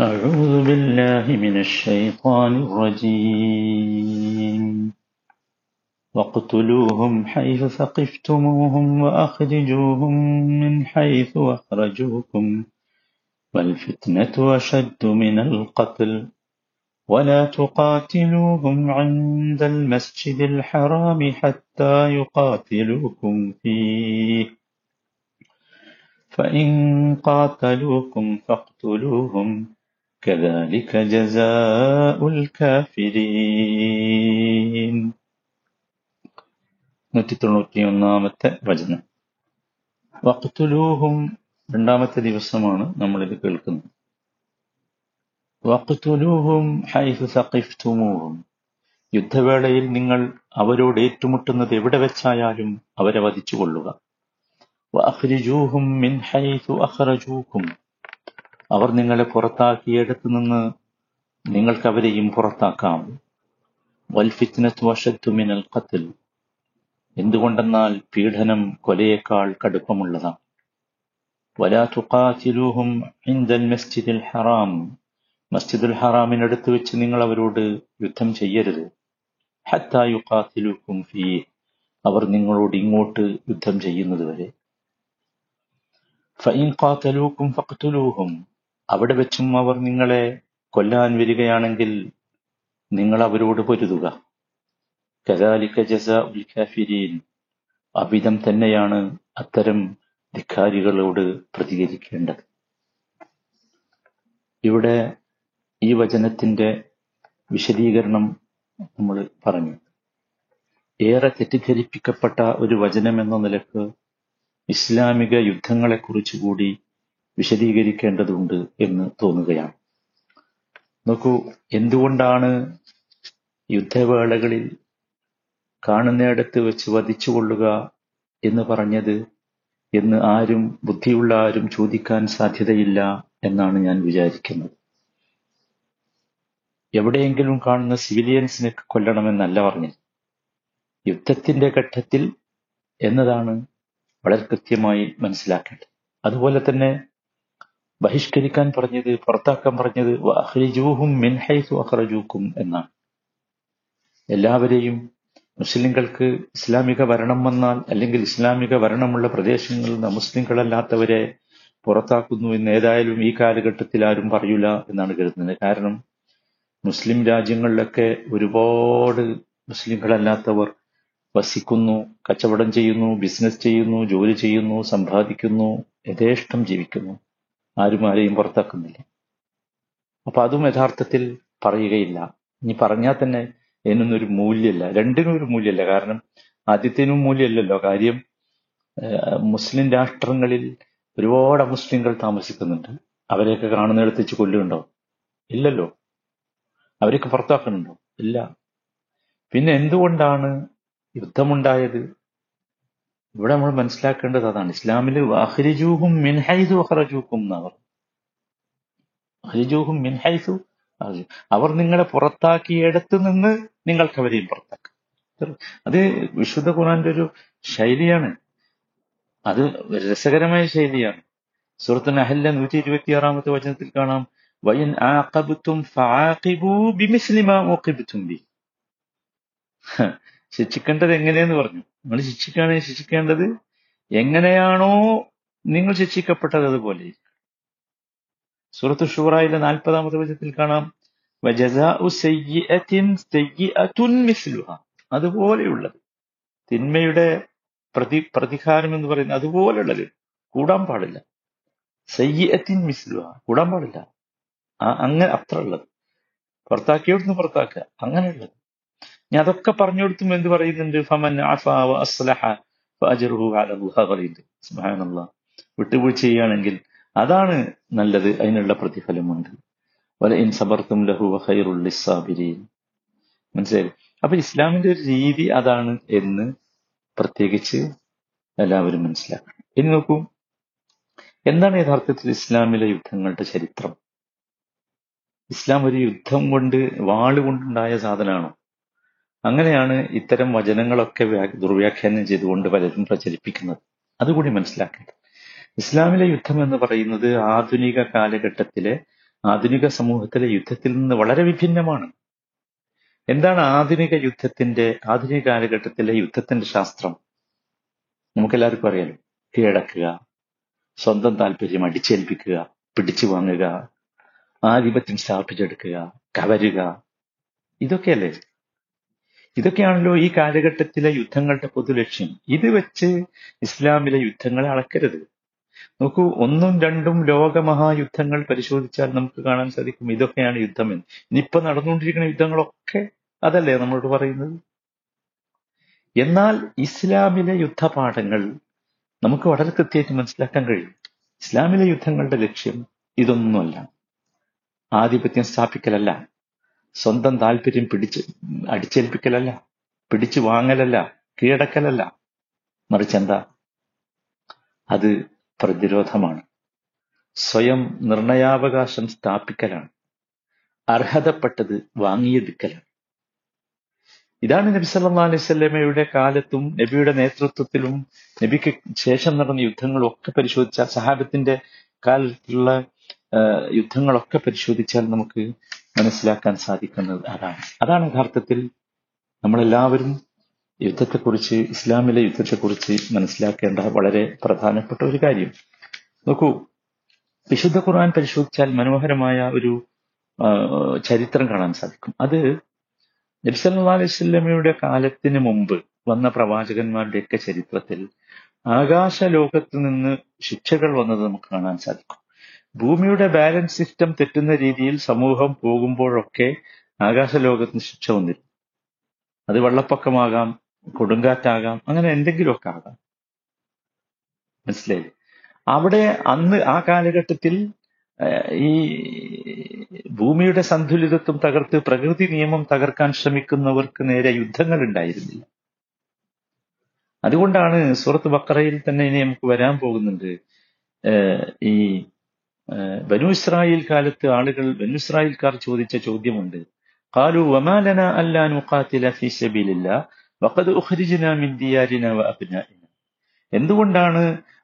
أعوذ بالله من الشيطان الرجيم. واقتلوهم حيث ثقفتموهم وأخرجوهم من حيث أخرجوكم والفتنة أشد من القتل. ولا تقاتلوهم عند المسجد الحرام حتى يقاتلوكم فيه. فإن قاتلوكم فاقتلوهم. كذلك جزاء الكافرين നൂറ്റി തൊണ്ണൂറ്റിയൊന്നാമത്തെ വചനം വക്തുലൂഹും രണ്ടാമത്തെ ദിവസമാണ് നമ്മളിത് കേൾക്കുന്നത് വക്തുലൂഹും ഹൈഹു സഖിഫ്തുമൂഹും യുദ്ധവേളയിൽ നിങ്ങൾ അവരോട് ഏറ്റുമുട്ടുന്നത് എവിടെ വെച്ചായാലും അവരെ വധിച്ചുകൊള്ളുക വഅഖ്രിജൂഹും മിൻ ഹൈസു അഖ്റജൂക്കും അവർ നിങ്ങളെ പുറത്താക്കിയിടത്തു നിന്ന് നിങ്ങൾക്ക് അവരെയും പുറത്താക്കാം. വൽഫിറ്റ്നസ് വശത്തുമിനൽ കത്തിൽ എന്തുകൊണ്ടെന്നാൽ പീഡനം കൊലയേക്കാൾ കടുപ്പമുള്ളതാണ്. വലാ തുഖാതിലൂഹും ഇൻദൽ മസ്ജിദുൽ ഹറാം. മസ്ജിദുൽ ഹറാമിനടുത്ത് വെച്ച് നിങ്ങൾ അവരോട് യുദ്ധം ചെയ്യരുത്. ഹത്താ യുഖാതിലൂക്കും ഫീ. അവർ നിങ്ങളോട് ഇങ്ങോട്ട് യുദ്ധം ചെയ്യുന്നത് വരെ. ഫൈൻ കാത്തലൂക്കും ഫഖ്തുലൂഹും. അവിടെ വെച്ചും അവർ നിങ്ങളെ കൊല്ലാൻ വരികയാണെങ്കിൽ നിങ്ങൾ അവരോട് പൊരുതുക. കദാലിക ജസ കാഫിരീൻ അവിധം തന്നെയാണ് അത്തരം ധിക്കാരികളോട് പ്രതികരിക്കേണ്ടത്. ഇവിടെ ഈ വചനത്തിന്റെ വിശദീകരണം നമ്മൾ പറഞ്ഞു. ഏറെ തെറ്റിദ്ധരിപ്പിക്കപ്പെട്ട ഒരു വചനം എന്ന നിലയ്ക്ക് ഇസ്ലാമിക യുദ്ധങ്ങളെക്കുറിച്ച് കൂടി വിശദീകരിക്കേണ്ടതുണ്ട് എന്ന് തോന്നുകയാണ്. നോക്കൂ എന്തുകൊണ്ടാണ് യുദ്ധവേളകളിൽ കാണുന്നിടത്ത് വെച്ച് വധിച്ചുകൊള്ളുക എന്ന് പറഞ്ഞത് എന്ന് ആരും ബുദ്ധിയുള്ള ആരും ചോദിക്കാൻ സാധ്യതയില്ല എന്നാണ് ഞാൻ വിചാരിക്കുന്നത്. എവിടെയെങ്കിലും കാണുന്ന സിവിലിയൻസിനെ കൊല്ലണമെന്നല്ല പറഞ്ഞത്. യുദ്ധത്തിന്റെ ഘട്ടത്തിൽ എന്നതാണ് വളരെ കൃത്യമായി മനസ്സിലാക്കേണ്ടത്. അതുപോലെ തന്നെ ബഹിഷ്കരിക്കാൻ പറഞ്ഞത് പുറത്താക്കാൻ പറഞ്ഞത് അഹ്രിജൂഹും എന്നാണ്. എല്ലാവരെയും മുസ്ലിങ്ങൾക്ക് ഇസ്ലാമിക ഭരണം വന്നാൽ അല്ലെങ്കിൽ ഇസ്ലാമിക ഭരണമുള്ള പ്രദേശങ്ങളിൽ നിന്ന് മുസ്ലിങ്ങളല്ലാത്തവരെ പുറത്താക്കുന്നു എന്ന് ഏതായാലും ഈ കാലഘട്ടത്തിൽ ആരും പറയൂല എന്നാണ് കരുതുന്നത്. കാരണം മുസ്ലിം രാജ്യങ്ങളിലൊക്കെ ഒരുപാട് മുസ്ലിങ്ങളല്ലാത്തവർ വസിക്കുന്നു കച്ചവടം ചെയ്യുന്നു ബിസിനസ് ചെയ്യുന്നു ജോലി ചെയ്യുന്നു സമ്പാദിക്കുന്നു യഥേഷ്ടം ജീവിക്കുന്നു. ആരും ആരെയും പുറത്താക്കുന്നില്ല. അപ്പൊ അതും യഥാർത്ഥത്തിൽ പറയുകയില്ല. ഇനി പറഞ്ഞാൽ തന്നെ ഇതിനൊന്നും മൂല്യമില്ല മൂല്യമല്ല രണ്ടിനും ഒരു മൂല്യമില്ല കാരണം ആദ്യത്തിനും മൂല്യമില്ലല്ലോ കാര്യം. മുസ്ലിം രാഷ്ട്രങ്ങളിൽ ഒരുപാട് മുസ്ലിങ്ങൾ താമസിക്കുന്നുണ്ട്. അവരെയൊക്കെ കാണുന്നിടത്തിച്ച് കൊല്ലുന്നുണ്ടോ? ഇല്ലല്ലോ. അവരെയൊക്കെ പുറത്താക്കുന്നുണ്ടോ? ഇല്ല. പിന്നെ എന്തുകൊണ്ടാണ് യുദ്ധമുണ്ടായത്? ഇവിടെ നമ്മൾ മനസ്സിലാക്കേണ്ടത് അതാണ്. ഇസ്ലാമിൽ അഹ്രിജൂഹും മിൻഹൈസു അഹ്റജൂക്കും എന്നവർ അഹ്രിജൂഹും മിൻഹൈസു അവർ നിങ്ങളെ പുറത്താക്കിയിടത്ത് നിന്ന് നിങ്ങൾക്ക് അവരെയും പുറത്താക്കാം. അത് വിശുദ്ധ ഖുറാന്റെ ഒരു ശൈലിയാണ്. അത് രസകരമായ ശൈലിയാണ്. സുഹൃത്ത് അഹല്ല നൂറ്റി ഇരുപത്തി ആറാമത്തെ വചനത്തിൽ കാണാം. വയൻ ആഖബത്തും ഫആഖിബു ബിമിസ്ലിമാ ഉഖിബ്തും ബി. ശിക്ഷിക്കേണ്ടത് എങ്ങനെയെന്ന് പറഞ്ഞു. നിങ്ങൾ ശിക്ഷിക്കുകയാണെങ്കിൽ ശിക്ഷിക്കേണ്ടത് എങ്ങനെയാണോ നിങ്ങൾ ശിക്ഷിക്കപ്പെട്ടത് അതുപോലെ. സൂറത്ത് ഷൂറായിലെ നാൽപ്പതാമത്തെ വചനത്തിൽ കാണാം. അതുപോലെയുള്ളത്. തിന്മയുടെ പ്രതി പ്രതികാരം എന്ന് പറയുന്നത് അതുപോലെയുള്ളത് കൂടാൻ പാടില്ല. സയ്യത്തിൻ മിസ്ലുഹ. കൂടാൻ പാടില്ല. അങ്ങനെ അത്ര ഉള്ളത് പുറത്താക്കിയോടുന്ന് പുറത്താക്കുക. അങ്ങനെയുള്ളത്. ഞാൻ അതൊക്കെ പറഞ്ഞു കൊടുത്തും എന്ത് പറയുന്നുണ്ട്? ഫമൻ അസ്ലഹ പറയുന്നുണ്ട് വിട്ടുവീഴ്ച ചെയ്യുകയാണെങ്കിൽ അതാണ് നല്ലത് അതിനുള്ള പ്രതിഫലമുണ്ട്. വല ഇൻ സബർത്തും ലഹു മനസ്സിലായി? അപ്പൊ ഇസ്ലാമിന്റെ ഒരു രീതി അതാണ് എന്ന് പ്രത്യേകിച്ച് എല്ലാവരും മനസ്സിലാക്കണം. ഇനി നോക്കൂ. എന്താണ് യഥാർത്ഥത്തിൽ ഇസ്ലാമിലെ യുദ്ധങ്ങളുടെ ചരിത്രം? ഇസ്ലാം ഒരു യുദ്ധം കൊണ്ട് വാളുകൊണ്ടുണ്ടായ സാധനമാണോ? അങ്ങനെയാണ് ഇത്തരം വചനങ്ങളൊക്കെ ദുർവ്യാഖ്യാനം ചെയ്തുകൊണ്ട് പലരും പ്രചരിപ്പിക്കുന്നത്. അതുകൂടി മനസ്സിലാക്കേണ്ടത്. ഇസ്ലാമിലെ യുദ്ധം എന്ന് പറയുന്നത് ആധുനിക കാലഘട്ടത്തിലെ ആധുനിക സമൂഹത്തിലെ യുദ്ധത്തിൽ നിന്ന് വളരെ വിഭിന്നമാണ്. എന്താണ് ആധുനിക യുദ്ധത്തിന്റെ ആധുനിക കാലഘട്ടത്തിലെ യുദ്ധത്തിന്റെ ശാസ്ത്രം? നമുക്കെല്ലാവർക്കും അറിയാലോ. കീഴടക്കുക സ്വന്തം താല്പര്യം അടിച്ചേൽപ്പിക്കുക പിടിച്ചു വാങ്ങുക ആധിപത്യം സ്ഥാപിച്ചെടുക്കുക കവരുക. ഇതൊക്കെയല്ലേ ഇതൊക്കെയാണല്ലോ ഈ കാലഘട്ടത്തിലെ യുദ്ധങ്ങളുടെ പൊതുലക്ഷ്യം. ഇത് വെച്ച് ഇസ്ലാമിലെ യുദ്ധങ്ങളെ അളക്കരുത്. നോക്കൂ ഒന്നും രണ്ടും ലോകമഹായുദ്ധങ്ങൾ പരിശോധിച്ചാൽ നമുക്ക് കാണാൻ സാധിക്കും ഇതൊക്കെയാണ് യുദ്ധമെന്ന്. ഇനിയിപ്പൊ നടന്നുകൊണ്ടിരിക്കുന്ന യുദ്ധങ്ങളൊക്കെ അതല്ലേ നമ്മളോട് പറയുന്നത്? എന്നാൽ ഇസ്ലാമിലെ യുദ്ധപാഠങ്ങൾ നമുക്ക് വളരെ കൃത്യമായിട്ട് മനസ്സിലാക്കാൻ കഴിയും. ഇസ്ലാമിലെ യുദ്ധങ്ങളുടെ ലക്ഷ്യം ഇതൊന്നുമല്ല. ആധിപത്യം സ്ഥാപിക്കലല്ല. സ്വന്തം താല്പര്യം പിടിച്ച് അടിച്ചേൽപ്പിക്കലല്ല പിടിച്ചു വാങ്ങലല്ല കീഴടക്കലല്ല. മറിച്ച് എന്താ? അത് പ്രതിരോധമാണ്. സ്വയം നിർണയാവകാശം സ്ഥാപിക്കലാണ്. അർഹതപ്പെട്ടത് വാങ്ങിയെടുക്കലാണ്. ഇതാണ് നബി സല്ലാ അലൈഹി സ്വല്ലമയുടെ കാലത്തും നബിയുടെ നേതൃത്വത്തിലും നബിക്ക് ശേഷം നടന്ന യുദ്ധങ്ങളും ഒക്കെ പരിശോധിച്ചാൽ സഹാബത്തിന്റെ കാലത്തുള്ള യുദ്ധങ്ങളൊക്കെ പരിശോധിച്ചാൽ നമുക്ക് മനസ്സിലാക്കാൻ സാധിക്കുന്നത് അതാണ്. അതാണ് യഥാർത്ഥത്തിൽ നമ്മളെല്ലാവരും യുദ്ധത്തെക്കുറിച്ച് ഇസ്ലാമിലെ യുദ്ധത്തെക്കുറിച്ച് മനസ്സിലാക്കേണ്ട വളരെ പ്രധാനപ്പെട്ട ഒരു കാര്യം. നോക്കൂ വിശുദ്ധ ഖുർആൻ പരിശോധിച്ചാൽ മനോഹരമായ ഒരു ചരിത്രം കാണാൻ സാധിക്കും. അത് നബ്സല്ലാ കാലത്തിന് മുമ്പ് വന്ന പ്രവാചകന്മാരുടെയൊക്കെ ചരിത്രത്തിൽ ആകാശ ലോകത്ത് നിന്ന് ശിക്ഷകൾ വന്നത് നമുക്ക് കാണാൻ സാധിക്കും. ഭൂമിയുടെ ബാലൻസ് സിസ്റ്റം തെറ്റുന്ന രീതിയിൽ സമൂഹം പോകുമ്പോഴൊക്കെ ആകാശലോകത്തിന് ശിക്ഷ വന്നിരുന്നു. അത് വെള്ളപ്പൊക്കമാകാം കൊടുങ്കാറ്റാകാം അങ്ങനെ എന്തെങ്കിലുമൊക്കെ ആകാം. മനസ്സിലായി അവിടെ അന്ന് ആ കാലഘട്ടത്തിൽ ഈ ഭൂമിയുടെ സന്തുലിതത്വം തകർത്ത് പ്രകൃതി നിയമം തകർക്കാൻ ശ്രമിക്കുന്നവർക്ക് നേരെ യുദ്ധങ്ങൾ ഉണ്ടായിരുന്നില്ല അതുകൊണ്ടാണ് സൂറത്ത് ബക്കറയിൽ തന്നെ ഇനി നമുക്ക് വരാൻ പോകുന്നുണ്ട് ഈ ബനു ഇസ്രായേൽ കാലത്ത് ആളുകൾ ബനു ഇസ്രായേൽക്കാർ ചോദിച്ച ചോദ്യമുണ്ട്. കാലു വമാലന അല്ലാൻ മുഖാത്തില ഫീ സബീലില്ല വഖദ് ഉഖ്രിജ്ന മിൻ ദിയാരിന വ എന്തുകൊണ്ടാണ്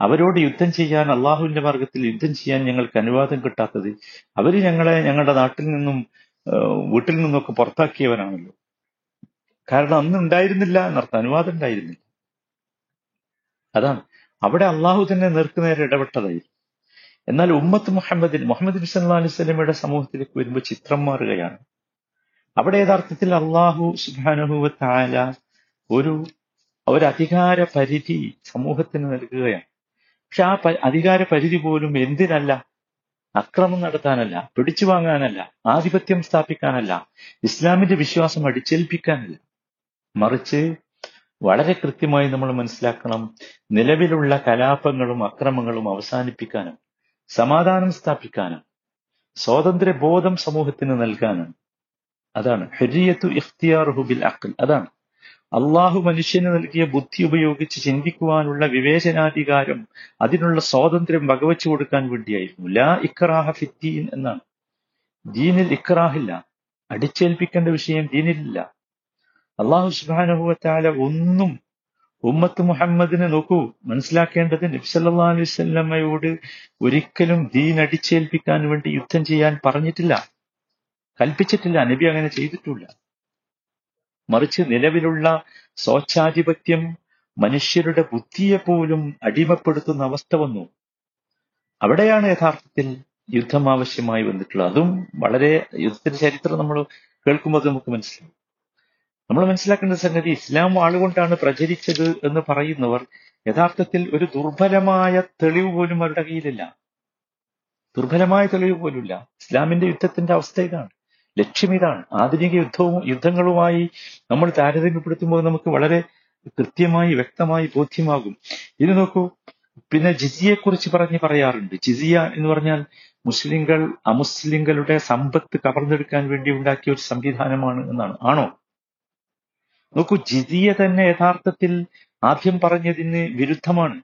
അവരോട് യുദ്ധം ചെയ്യാൻ അള്ളാഹുവിന്റെ മാർഗത്തിൽ യുദ്ധം ചെയ്യാൻ ഞങ്ങൾക്ക് അനുവാദം കിട്ടാത്തത്? അവർ ഞങ്ങളെ ഞങ്ങളുടെ നാട്ടിൽ നിന്നും വീട്ടിൽ നിന്നൊക്കെ പുറത്താക്കിയവരാണല്ലോ. കാരണം അന്ന് ഉണ്ടായിരുന്നില്ല എന്നർത്ഥം അനുവാദം ഉണ്ടായിരുന്നില്ല. അതാണ്. അവിടെ അള്ളാഹു തന്നെ നേർക്കുനേരെ ഇടപെട്ടതായിരുന്നു. എന്നാൽ ഉമ്മത്ത് മുഹമ്മദിൻ മുഹമ്മദ് നബി സല്ലാ അലൈഹി സ്വലമയുടെ സമൂഹത്തിലേക്ക് വരുമ്പോൾ ചിത്രം മാറുകയാണ്. അവിടെ യഥാർത്ഥത്തിൽ അള്ളാഹു സുബാനുഹുവ താല ഒരു ഒരധികാര പരിധി സമൂഹത്തിന് നൽകുകയാണ്. പക്ഷെ ആ അധികാര പരിധി പോലും എന്തിനല്ല? അക്രമം നടത്താനല്ല പിടിച്ചു വാങ്ങാനല്ല ആധിപത്യം സ്ഥാപിക്കാനല്ല ഇസ്ലാമിന്റെ വിശ്വാസം അടിച്ചേൽപ്പിക്കാനല്ല. മറിച്ച് വളരെ കൃത്യമായി നമ്മൾ മനസ്സിലാക്കണം നിലവിലുള്ള കലാപങ്ങളും അക്രമങ്ങളും അവസാനിപ്പിക്കാനും സമാധാനം സ്ഥാപിക്കാനും സ്വാതന്ത്ര്യബോധം സമൂഹത്തിന് നൽകാനും. അതാണ്. ഹരിയത്തു ഇഖ്തിയാറുഹു ബിൽ അഖൽ. അതാണ്. അള്ളാഹു മനുഷ്യന് നൽകിയ ബുദ്ധി ഉപയോഗിച്ച് ചിന്തിക്കുവാനുള്ള വിവേചനാധികാരം അതിനുള്ള സ്വാതന്ത്ര്യം വകവെച്ചു കൊടുക്കാൻ വേണ്ടിയായിരുന്നു. ലാ ഇക്രാഹ ഫിത്തീൻ എന്നാണ്. ദീനിൽ ഇക്രാഹില്ല. അടിച്ചേൽപ്പിക്കേണ്ട വിഷയം ദീനിലില്ല. അള്ളാഹു സുബാനുഭവത്താല ഒന്നും ഉമ്മത്ത് മുഹമ്മദിനെ നോക്കൂ. മനസ്സിലാക്കേണ്ടത് നബ്സല്ലാ അലൈവല്ലമ്മയോട് ഒരിക്കലും ദീൻ അടിച്ചേൽപ്പിക്കാൻ വേണ്ടി യുദ്ധം ചെയ്യാൻ പറഞ്ഞിട്ടില്ല. കൽപ്പിച്ചിട്ടില്ല. നബി അങ്ങനെ ചെയ്തിട്ടില്ല മറിച്ച് നിലവിലുള്ള സ്വച്ഛാധിപത്യം മനുഷ്യരുടെ ബുദ്ധിയെ പോലും അടിമപ്പെടുത്തുന്ന അവസ്ഥ വന്നു. അവിടെയാണ് യഥാർത്ഥത്തിൽ യുദ്ധം ആവശ്യമായി വന്നിട്ടുള്ളത്. അതും വളരെ യുദ്ധത്തിന്റെ ചരിത്രം നമ്മൾ കേൾക്കുമ്പോൾ നമുക്ക് മനസ്സിലാവും. നമ്മൾ മനസ്സിലാക്കേണ്ട സംഗതി ഇസ്ലാം ആളുകൊണ്ടാണ് പ്രചരിച്ചത് എന്ന് പറയുന്നവർ യഥാർത്ഥത്തിൽ ഒരു ദുർബലമായ തെളിവ് പോലും അവരുടെ കയ്യിലില്ല. ദുർബലമായ തെളിവ് പോലുമില്ല. ഇസ്ലാമിന്റെ യുദ്ധത്തിന്റെ അവസ്ഥ ഇതാണ്. ലക്ഷ്യം ഇതാണ്. ആധുനിക യുദ്ധവും യുദ്ധങ്ങളുമായി നമ്മൾ താരതമ്യപ്പെടുത്തുമ്പോൾ നമുക്ക് വളരെ കൃത്യമായി വ്യക്തമായി ബോധ്യമാകും. ഇത് നോക്കൂ. പിന്നെ ജിസിയെ കുറിച്ച് പറഞ്ഞ് പറയാറുണ്ട്. ജിസിയ എന്ന് പറഞ്ഞാൽ മുസ്ലിങ്ങൾ അമുസ്ലിങ്ങളുടെ സമ്പത്ത് കവർന്നെടുക്കാൻ വേണ്ടി ഉണ്ടാക്കിയ ഒരു സംവിധാനമാണ് എന്നാണ്. ആണോ? നോക്കൂ ജിതിയ തന്നെ യഥാർത്ഥത്തിൽ ആദ്യം പറഞ്ഞതിന് വിരുദ്ധമാണ്.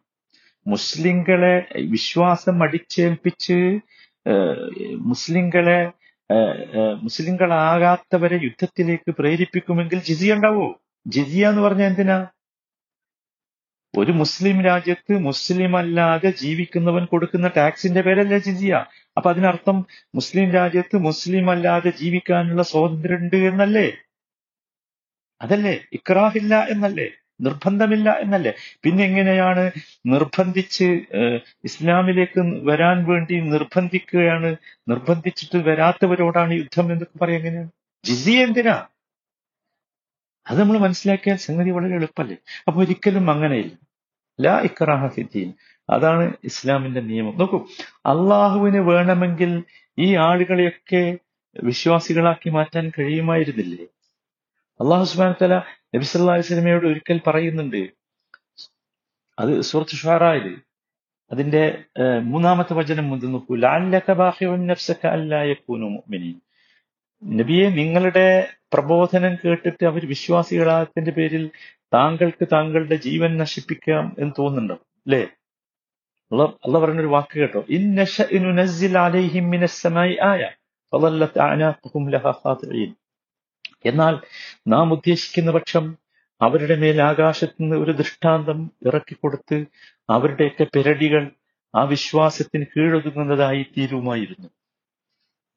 മുസ്ലിങ്ങളെ വിശ്വാസം അടിച്ചേൽപ്പിച്ച് മുസ്ലിങ്ങളെ മുസ്ലിങ്ങളാകാത്തവരെ യുദ്ധത്തിലേക്ക് പ്രേരിപ്പിക്കുമെങ്കിൽ ജിസിയ ഉണ്ടാവോ? ജിസിയ എന്ന് പറഞ്ഞാൽ എന്തിനാ? ഒരു മുസ്ലിം രാജ്യത്ത് മുസ്ലിം അല്ലാതെ ജീവിക്കുന്നവൻ കൊടുക്കുന്ന ടാക്സിന്റെ പേരല്ലേ ജിസിയ. അപ്പൊ അതിനർത്ഥം മുസ്ലിം രാജ്യത്ത് മുസ്ലിം അല്ലാതെ ജീവിക്കാനുള്ള സ്വാതന്ത്ര്യം ഉണ്ട് എന്നല്ലേ? അതല്ലേ? ഇക്രാഹില്ല എന്നല്ലേ? നിർബന്ധമില്ല എന്നല്ലേ? പിന്നെ എങ്ങനെയാണ് നിർബന്ധിച്ച് ഇസ്ലാമിലേക്ക് വരാൻ വേണ്ടി നിർബന്ധിക്കുകയാണ്? നിർബന്ധിച്ചിട്ട് വരാത്തവരോടാണ് യുദ്ധം എന്നൊക്കെ പറയാം എങ്ങനെയാണ്? ജിസി എന്തിനാ? അത് നമ്മൾ മനസ്സിലാക്കിയാൽ സംഗതി വളരെ എളുപ്പമല്ലേ അപ്പൊ ഒരിക്കലും അങ്ങനെയില്ല. ലാ ഇക്രാഹ ഫിദ്ദീൻ അതാണ് ഇസ്ലാമിന്റെ നിയമം. നോക്കൂ അള്ളാഹുവിന് വേണമെങ്കിൽ ഈ ആളുകളെയൊക്കെ വിശ്വാസികളാക്കി മാറ്റാൻ കഴിയുമായിരുന്നില്ലേ? അള്ളാഹു സുബാൻ തല നബി സല്ലാ വസ്ലമയോട് ഒരിക്കൽ പറയുന്നുണ്ട്. അത് സുഹൃത്ത് ഷാറായത് അതിന്റെ മൂന്നാമത്തെ വചനം മുതൽ നോക്കൂ. നബിയെ നിങ്ങളുടെ പ്രബോധനം കേട്ടിട്ട് അവർ വിശ്വാസികളായതിന്റെ പേരിൽ താങ്കൾക്ക് താങ്കളുടെ ജീവൻ നശിപ്പിക്കാം എന്ന് തോന്നുന്നുണ്ടോ? അല്ലേ? അള്ള പറഞ്ഞൊരു വാക്ക് കേട്ടോ. ഇൻ ആയ. എന്നാൽ നാം ഉദ്ദേശിക്കുന്ന പക്ഷം അവരുടെ മേൽ ആകാശത്ത് നിന്ന് ഒരു ദൃഷ്ടാന്തം ഇറക്കിക്കൊടുത്ത് അവരുടെയൊക്കെ പെരടികൾ ആ വിശ്വാസത്തിന് കീഴൊതുങ്ങുന്നതായി തീരുമായിരുന്നു.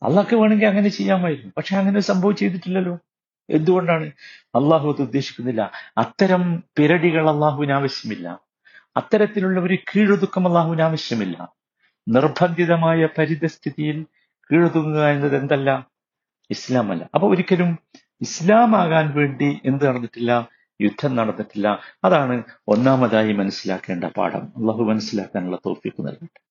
അള്ളാഹ്ക്ക് വേണമെങ്കിൽ അങ്ങനെ ചെയ്യാമായിരുന്നു. പക്ഷെ അങ്ങനെ സംഭവം ചെയ്തിട്ടില്ലല്ലോ. എന്തുകൊണ്ടാണ്? അള്ളാഹു അത് ഉദ്ദേശിക്കുന്നില്ല. അത്തരം പിരടികൾ അള്ളാഹുവിന് ആവശ്യമില്ല. അത്തരത്തിലുള്ള ഒരു കീഴൊതുക്കം അള്ളാഹുവിന് ആവശ്യമില്ല. നിർബന്ധിതമായ പരിതസ്ഥിതിയിൽ കീഴൊതുങ്ങുക എന്നത് എന്തല്ല? ഇസ്ലാമല്ല. അപ്പൊ ഒരിക്കലും ഇസ്ലാം ആകാൻ വേണ്ടി എന്ത് നടന്നിട്ടില്ല? യുദ്ധം നടന്നിട്ടില്ല. അതാണ് ഒന്നാമതായി മനസ്സിലാക്കേണ്ട പാഠം. അള്ളാഹു മനസ്സിലാക്കാനുള്ള തോഫിക്ക് നൽകട്ടെ.